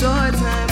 short time,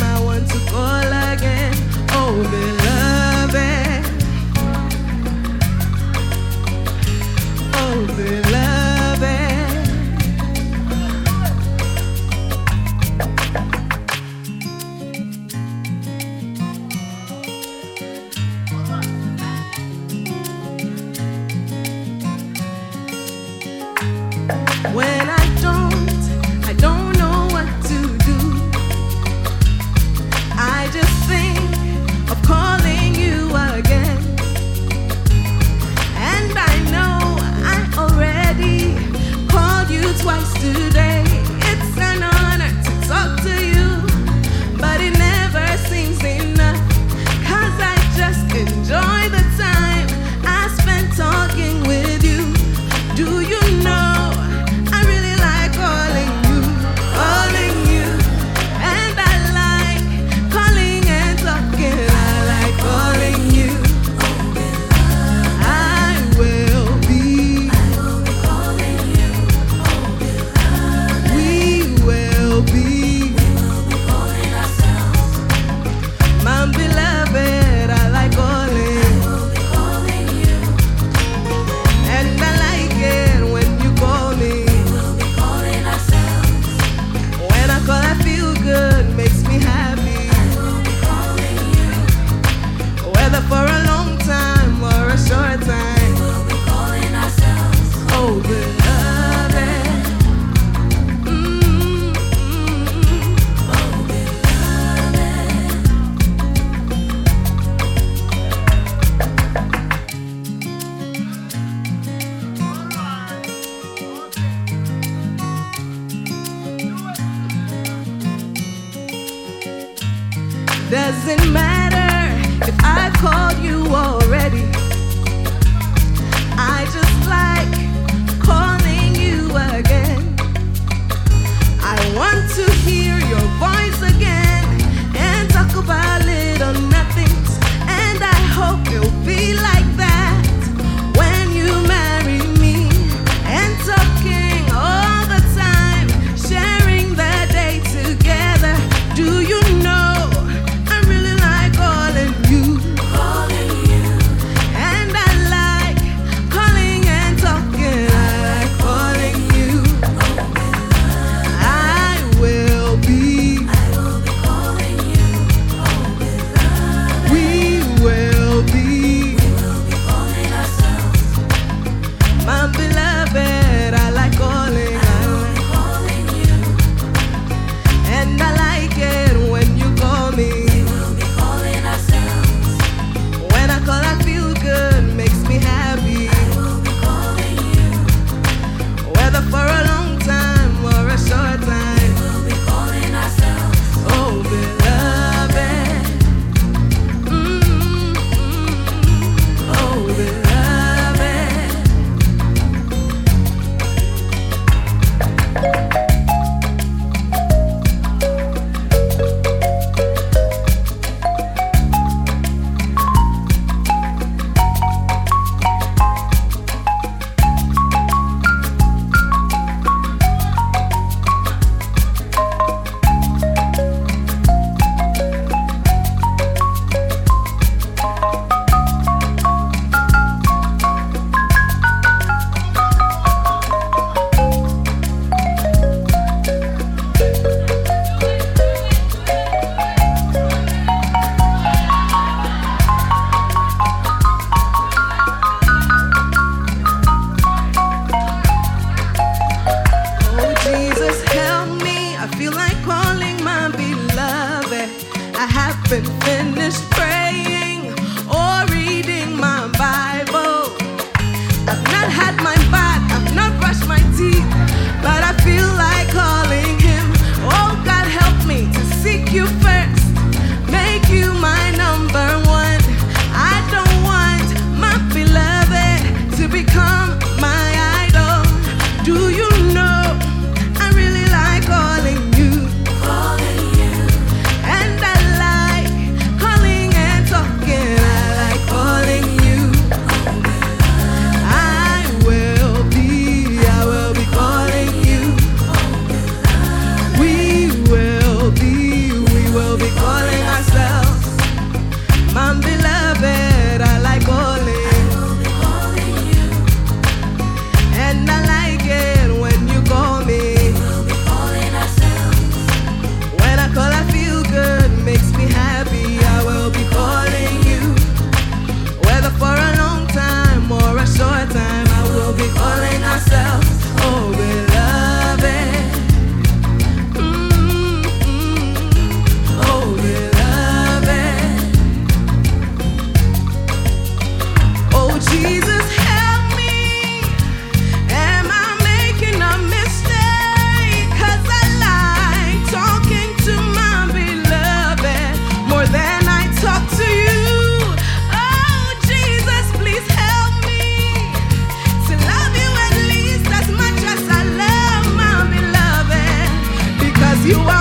you are.